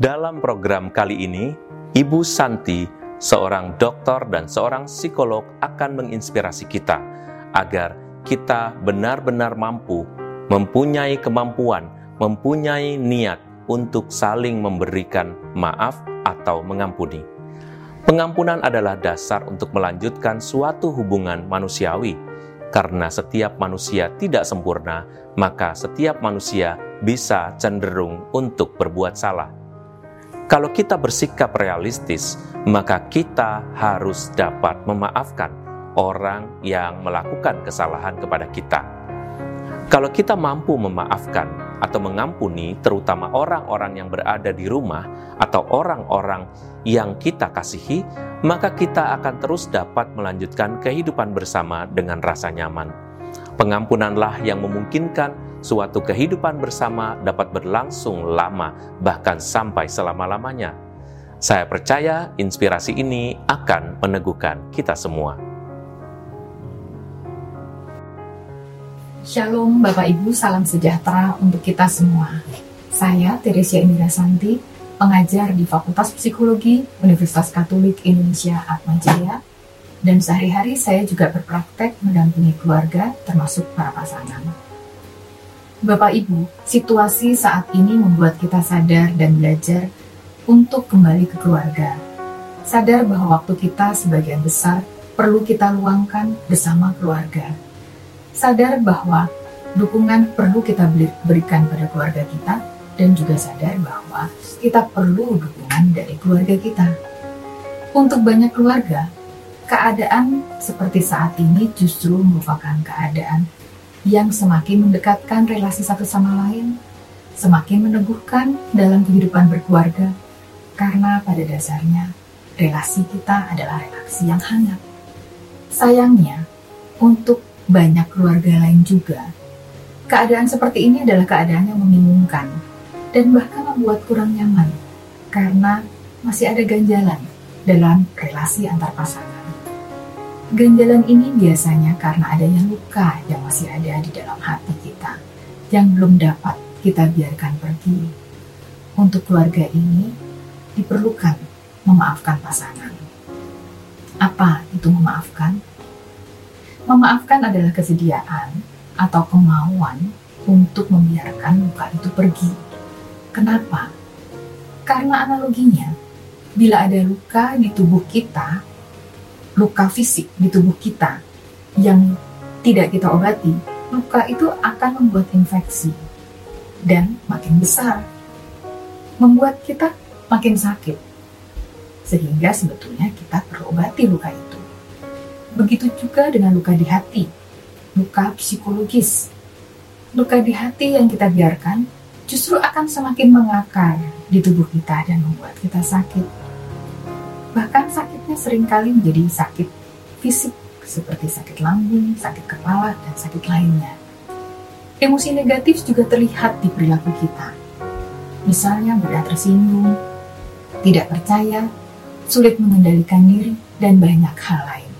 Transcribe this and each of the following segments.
Dalam program kali ini, Ibu Santi, seorang dokter dan seorang psikolog akan menginspirasi kita agar kita benar-benar mampu mempunyai kemampuan, mempunyai niat untuk saling memberikan maaf atau mengampuni. Pengampunan adalah dasar untuk melanjutkan suatu hubungan manusiawi. Karena setiap manusia tidak sempurna, maka setiap manusia bisa cenderung untuk berbuat salah. Kalau kita bersikap realistis, maka kita harus dapat memaafkan orang yang melakukan kesalahan kepada kita. Kalau kita mampu memaafkan atau mengampuni, terutama orang-orang yang berada di rumah atau orang-orang yang kita kasihi, maka kita akan terus dapat melanjutkan kehidupan bersama dengan rasa nyaman. Pengampunanlah yang memungkinkan suatu kehidupan bersama dapat berlangsung lama, bahkan sampai selama-lamanya. Saya percaya inspirasi ini akan meneguhkan kita semua. Shalom Bapak Ibu, salam sejahtera untuk kita semua. Saya Teresia Indra Santi, pengajar di Fakultas Psikologi Universitas Katolik Indonesia Atmajaya, dan sehari-hari saya juga berpraktek mendampingi keluarga termasuk para pasangan. Bapak Ibu, situasi saat ini membuat kita sadar dan belajar untuk kembali ke keluarga. Sadar bahwa waktu kita sebagian besar perlu kita luangkan bersama keluarga. Sadar bahwa dukungan perlu kita berikan pada keluarga kita dan juga sadar bahwa kita perlu dukungan dari keluarga kita. Untuk banyak keluarga, keadaan seperti saat ini justru merupakan keadaan yang semakin mendekatkan relasi satu sama lain, semakin meneguhkan dalam kehidupan berkeluarga, karena pada dasarnya relasi kita adalah relasi yang hangat. Sayangnya, untuk banyak keluarga lain juga, keadaan seperti ini adalah keadaan yang membingungkan dan bahkan membuat kurang nyaman karena masih ada ganjalan dalam relasi antar pasangan. Ganjalan ini biasanya karena adanya luka yang masih ada di dalam hati kita yang belum dapat kita biarkan pergi. Untuk keluarga ini diperlukan memaafkan pasangan. Apa itu memaafkan? Memaafkan adalah kesediaan atau kemauan untuk membiarkan luka itu pergi Kenapa? Karena analoginya, bila ada luka di tubuh kita, luka fisik di tubuh kita yang tidak kita obati, luka itu akan membuat infeksi dan makin besar, membuat kita makin sakit, sehingga sebetulnya kita perlu obati luka itu. Begitu juga dengan luka di hati, luka psikologis. Luka di hati yang kita biarkan justru akan semakin mengakar di tubuh kita dan membuat kita sakit. Seringkali menjadi sakit fisik seperti sakit lambung, sakit kepala, dan sakit lainnya. Emosi negatif juga terlihat di perilaku kita. Misalnya mudah tersinggung, tidak percaya, sulit mengendalikan diri, dan banyak hal lain.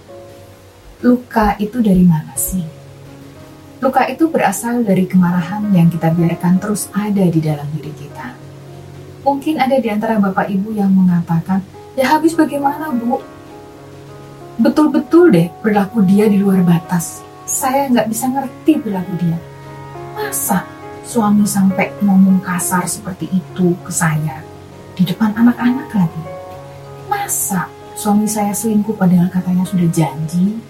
Luka itu dari mana sih? Luka itu berasal dari kemarahan yang kita biarkan terus ada di dalam diri kita. Mungkin ada di antara Bapak Ibu yang mengatakan, ya habis bagaimana Bu? Betul-betul deh perilaku dia di luar batas. Saya nggak bisa ngerti perilaku dia. Masa suami sampai ngomong kasar seperti itu ke saya di depan anak-anak lagi? Masa suami saya selingkuh padahal katanya sudah janji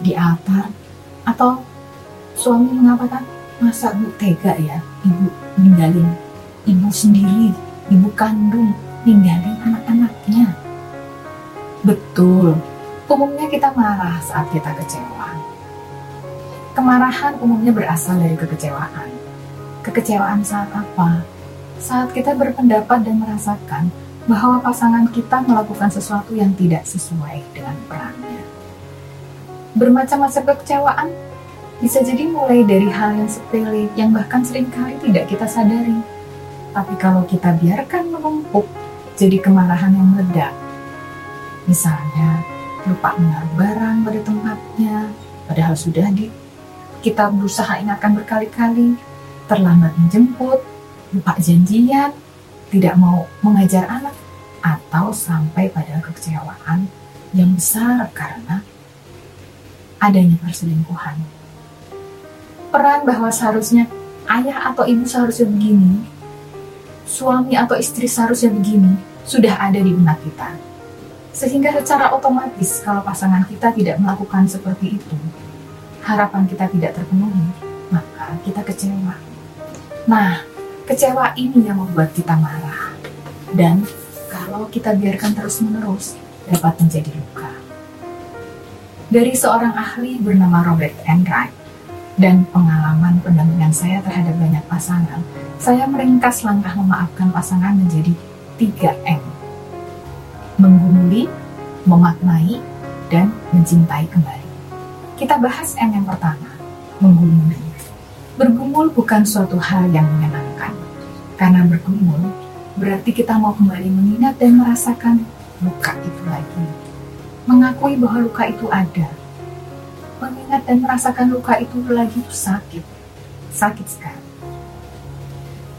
di altar? Atau Suami mengatakan, masa bu tega ya ibu ninggalin ibu sendiri, ibu kandung, ninggalin anak-anaknya. Betul, umumnya kita marah saat kita kecewa. Kemarahan umumnya berasal dari kekecewaan. Kekecewaan saat apa? Saat kita berpendapat dan merasakan bahwa pasangan kita melakukan sesuatu yang tidak sesuai dengan perannya. Bermacam-macam kekecewaan bisa jadi mulai dari hal yang sepele yang bahkan sering kali tidak kita sadari. Tapi kalau kita biarkan menumpuk jadi kemarahan yang meledak. Misalnya, lupa menaruh barang pada tempatnya, padahal sudah di kita berusaha ingatkan berkali-kali, terlambat menjemput, lupa janjian, tidak mau mengajar anak atau sampai pada kekecewaan yang besar karena adanya perselingkuhan. Peran bahwa seharusnya ayah atau ibu seharusnya begini, suami atau istri seharusnya begini, sudah ada di benak kita. Sehingga secara otomatis kalau pasangan kita tidak melakukan seperti itu, harapan kita tidak terpenuhi, maka kita kecewa. Nah, kecewa ini yang membuat kita marah. Dan kalau kita biarkan terus-menerus, dapat menjadi luka. Dari seorang ahli bernama Robert Enright, dan pengalaman pendampingan saya terhadap banyak pasangan, saya meringkas langkah memaafkan pasangan menjadi 3M. Menggumuli, memaknai, dan mencintai kembali. Kita bahas M yang pertama, menggumuli. Bergumul bukan suatu hal yang menyenangkan, karena bergumul berarti kita mau kembali mengingat dan merasakan luka itu lagi. Mengakui bahwa luka itu ada, mengingat dan merasakan luka itu lagi itu sakit. Sakit sekali.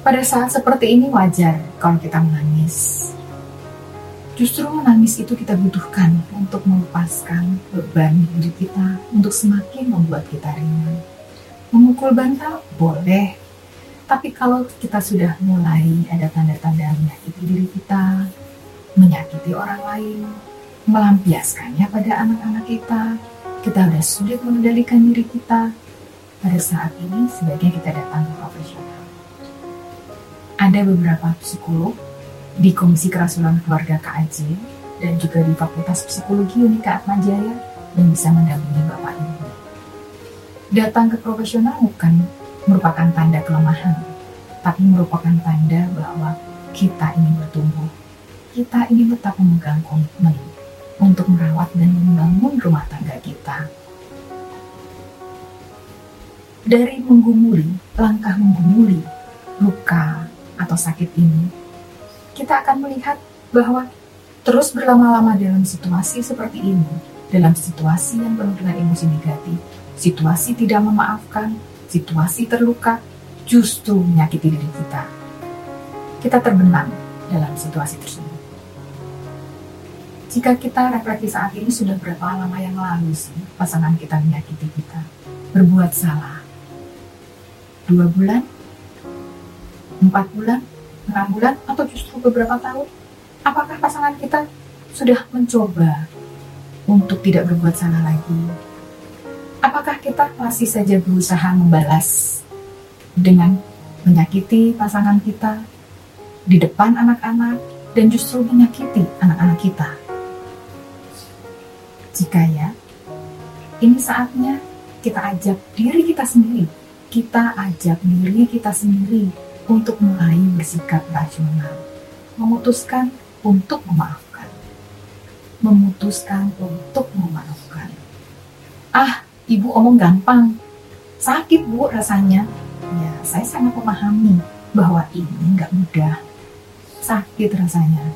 Pada saat seperti ini wajar kalau kita menangis. Justru menangis itu kita butuhkan untuk melepaskan beban hidup kita, untuk semakin membuat kita ringan. Memukul bantal boleh, tapi kalau kita sudah mulai ada tanda-tanda menyakiti diri kita, menyakiti orang lain, melampiaskannya pada anak-anak kita, kita sudah sulit mengendalikan diri kita, pada saat ini sebaiknya kita datang ke profesional. Ada beberapa psikolog di Komisi Kerasulan Keluarga KAJ dan juga di Fakultas Psikologi Unika Atmajaya yang bisa mendampingi Bapak Ibu. Datang ke profesional bukan merupakan tanda kelemahan, tapi merupakan tanda bahwa kita ingin bertumbuh. Kita ingin tetap memegang komitmen untuk merawat dan membangun rumah tangga kita. Dari menggumuli, langkah menggumuli, luka atau sakit ini, kita akan melihat bahwa terus berlama-lama dalam situasi seperti ini, dalam situasi yang penuh dengan emosi negatif, situasi tidak memaafkan, situasi terluka, justru menyakiti diri kita. Kita terbenam dalam situasi tersebut jika kita refleksi saat ini sudah berapa lama yang lalu sih pasangan kita menyakiti kita, berbuat salah? Dua bulan? Empat bulan? Enam bulan? Atau justru beberapa tahun? Apakah pasangan kita sudah mencoba untuk tidak berbuat salah lagi? Apakah kita masih saja berusaha membalas dengan menyakiti pasangan kita di depan anak-anak dan justru menyakiti anak-anak kita? Jika ya, ini saatnya kita ajak diri kita sendiri, kita ajak diri kita sendiri untuk mulai bersikap rasional, memutuskan untuk memaafkan, memutuskan untuk memaafkan. Ah, ibu omong gampang, sakit bu rasanya. Ya, saya sangat memahami bahwa ini nggak mudah, sakit rasanya.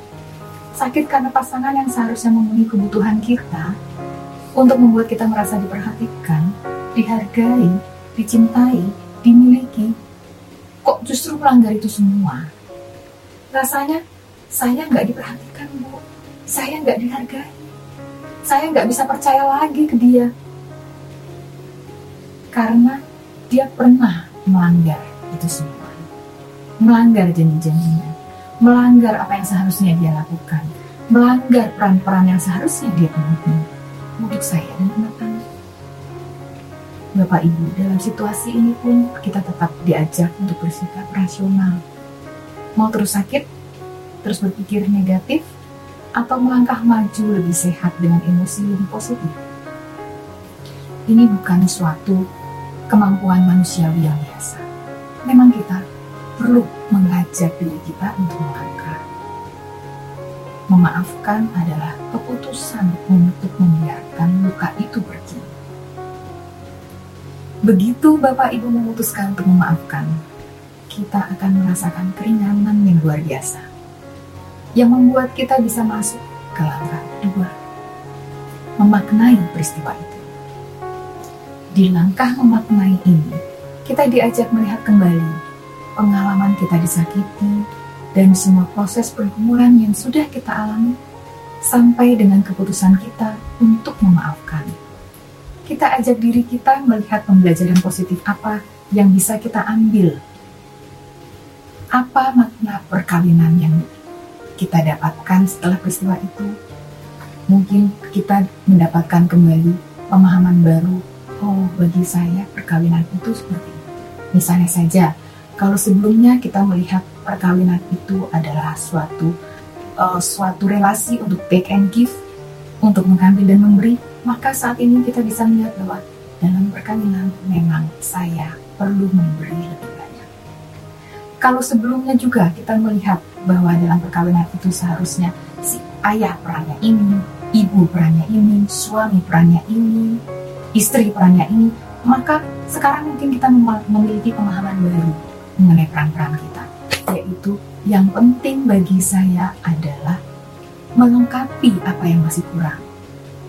Sakit karena pasangan yang seharusnya memenuhi kebutuhan kita untuk membuat kita merasa diperhatikan, dihargai, dicintai, dimiliki. Kok justru melanggar itu semua? Rasanya saya nggak diperhatikan, Bu. Saya nggak dihargai. Saya nggak bisa percaya lagi ke dia. Karena dia pernah melanggar itu semua. Melanggar janji-janjinya. Melanggar apa yang seharusnya dia lakukan. Melanggar peran-peran yang seharusnya dia penuhi untuk saya dan anak-anak. Bapak Ibu, dalam situasi ini pun kita tetap diajak untuk bersikap rasional. Mau terus sakit, terus berpikir negatif, atau melangkah maju lebih sehat dengan emosi lebih positif. Ini bukan suatu kemampuan manusiawi yang biasa. Memang kita perlu mengajak diri kita untuk melangkah. Memaafkan adalah keputusan untuk membiarkan luka itu pergi. Begitu Bapak Ibu memutuskan untuk memaafkan, kita akan merasakan keringanan yang luar biasa, yang membuat kita bisa masuk ke langkah kedua, memaknai peristiwa itu. Di langkah memaknai ini, kita diajak melihat kembali pengalaman kita disakiti, dan semua proses pergumulan yang sudah kita alami sampai dengan keputusan kita untuk memaafkan. Kita ajak diri kita melihat pembelajaran positif apa yang bisa kita ambil. Apa makna perkawinan yang kita dapatkan setelah peristiwa itu? Mungkin kita mendapatkan kembali pemahaman baru. Oh, bagi saya perkawinan itu seperti itu. Misalnya saja, kalau sebelumnya kita melihat perkawinan itu adalah suatu uh, suatu relasi untuk take and give, untuk mengambil dan memberi, maka saat ini kita bisa melihat bahwa dalam perkawinan memang saya perlu memberi lebih banyak. Kalau sebelumnya juga kita melihat bahwa dalam perkawinan itu seharusnya si ayah perannya ini, ibu perannya ini, suami perannya ini, istri perannya ini, maka sekarang mungkin kita memiliki pemahaman baru mengenai peran-peran kita, yaitu yang penting bagi saya adalah melengkapi apa yang masih kurang.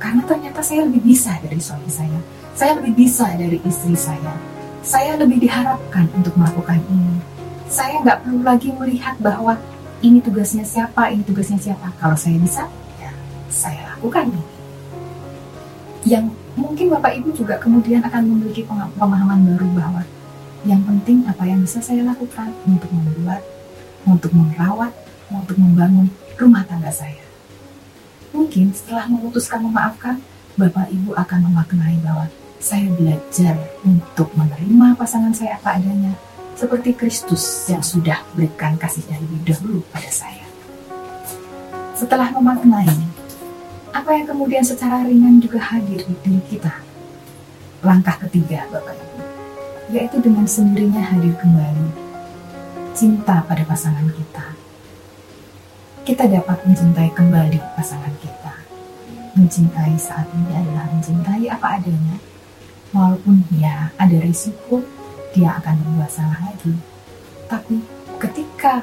Karena ternyata saya lebih bisa dari suami saya. Saya lebih bisa dari istri saya. Saya lebih diharapkan untuk melakukan ini. Saya nggak perlu lagi melihat bahwa ini tugasnya siapa, ini tugasnya siapa. Kalau saya bisa, ya saya lakukan ini. Yang mungkin Bapak Ibu juga kemudian akan memiliki pemahaman baru bahwa yang penting apa yang bisa saya lakukan untuk membuat untuk merawat, untuk membangun rumah tangga saya. Mungkin setelah memutuskan memaafkan, Bapak Ibu akan memaknai bahwa saya belajar untuk menerima pasangan saya apa adanya, seperti Kristus yang sudah berikan kasihnya lebih dahulu pada saya. Setelah memaknai, apa yang kemudian secara ringan juga hadir di diri kita? Langkah ketiga, Bapak Ibu, yaitu dengan sendirinya hadir kembali cinta pada pasangan kita. Kita dapat mencintai kembali pasangan kita. Mencintai saat ini adalah mencintai apa adanya, walaupun ya ada risiko dia akan berbuat salah lagi. Tapi ketika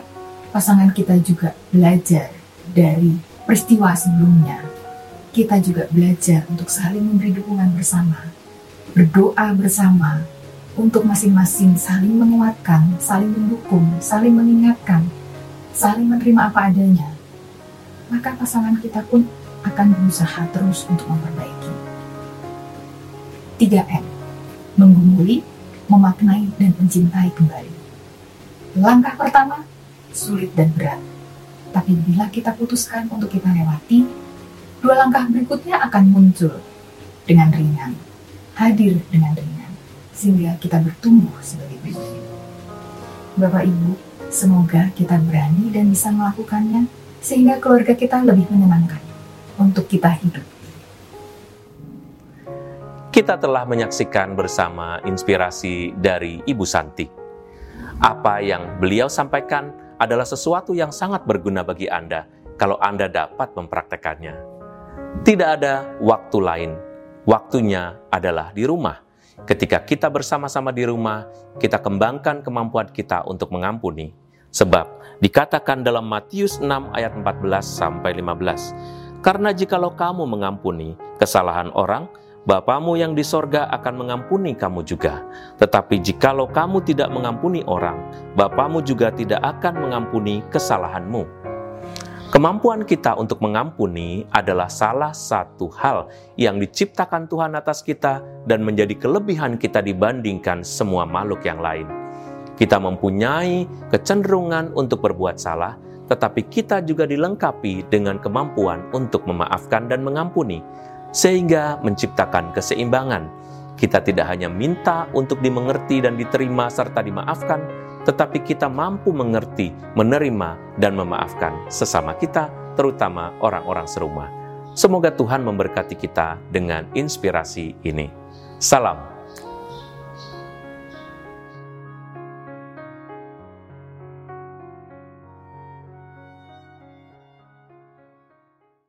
pasangan kita juga belajar dari peristiwa sebelumnya, kita juga belajar untuk saling memberi dukungan bersama, berdoa bersama, untuk masing-masing saling menguatkan, saling mendukung, saling mengingatkan, saling menerima apa adanya, maka pasangan kita pun akan berusaha terus untuk memperbaiki. 3M. Menggumuli, memaknai, dan mencintai kembali. Langkah pertama, sulit dan berat. Tapi bila kita putuskan untuk kita lewati, dua langkah berikutnya akan muncul dengan ringan, hadir dengan ringan sehingga kita bertumbuh sebagai pribadi. Bapak Ibu, semoga kita berani dan bisa melakukannya sehingga keluarga kita lebih menyenangkan untuk kita hidup. Kita telah menyaksikan bersama inspirasi dari Ibu Santi. Apa yang beliau sampaikan adalah sesuatu yang sangat berguna bagi Anda kalau Anda dapat mempraktekannya. Tidak ada waktu lain, waktunya adalah di rumah Ketika kita bersama-sama di rumah, kita kembangkan kemampuan kita untuk mengampuni. Sebab dikatakan dalam Matius 6 ayat 14 sampai 15, Karena jikalau kamu mengampuni kesalahan orang, Bapamu yang di sorga akan mengampuni kamu juga. Tetapi jikalau kamu tidak mengampuni orang, Bapamu juga tidak akan mengampuni kesalahanmu. Kemampuan kita untuk mengampuni adalah salah satu hal yang diciptakan Tuhan atas kita dan menjadi kelebihan kita dibandingkan semua makhluk yang lain. Kita mempunyai kecenderungan untuk berbuat salah, tetapi kita juga dilengkapi dengan kemampuan untuk memaafkan dan mengampuni, sehingga menciptakan keseimbangan. Kita tidak hanya minta untuk dimengerti dan diterima serta dimaafkan, tetapi kita mampu mengerti, menerima, dan memaafkan sesama kita, terutama orang-orang serumah. Semoga Tuhan memberkati kita dengan inspirasi ini. Salam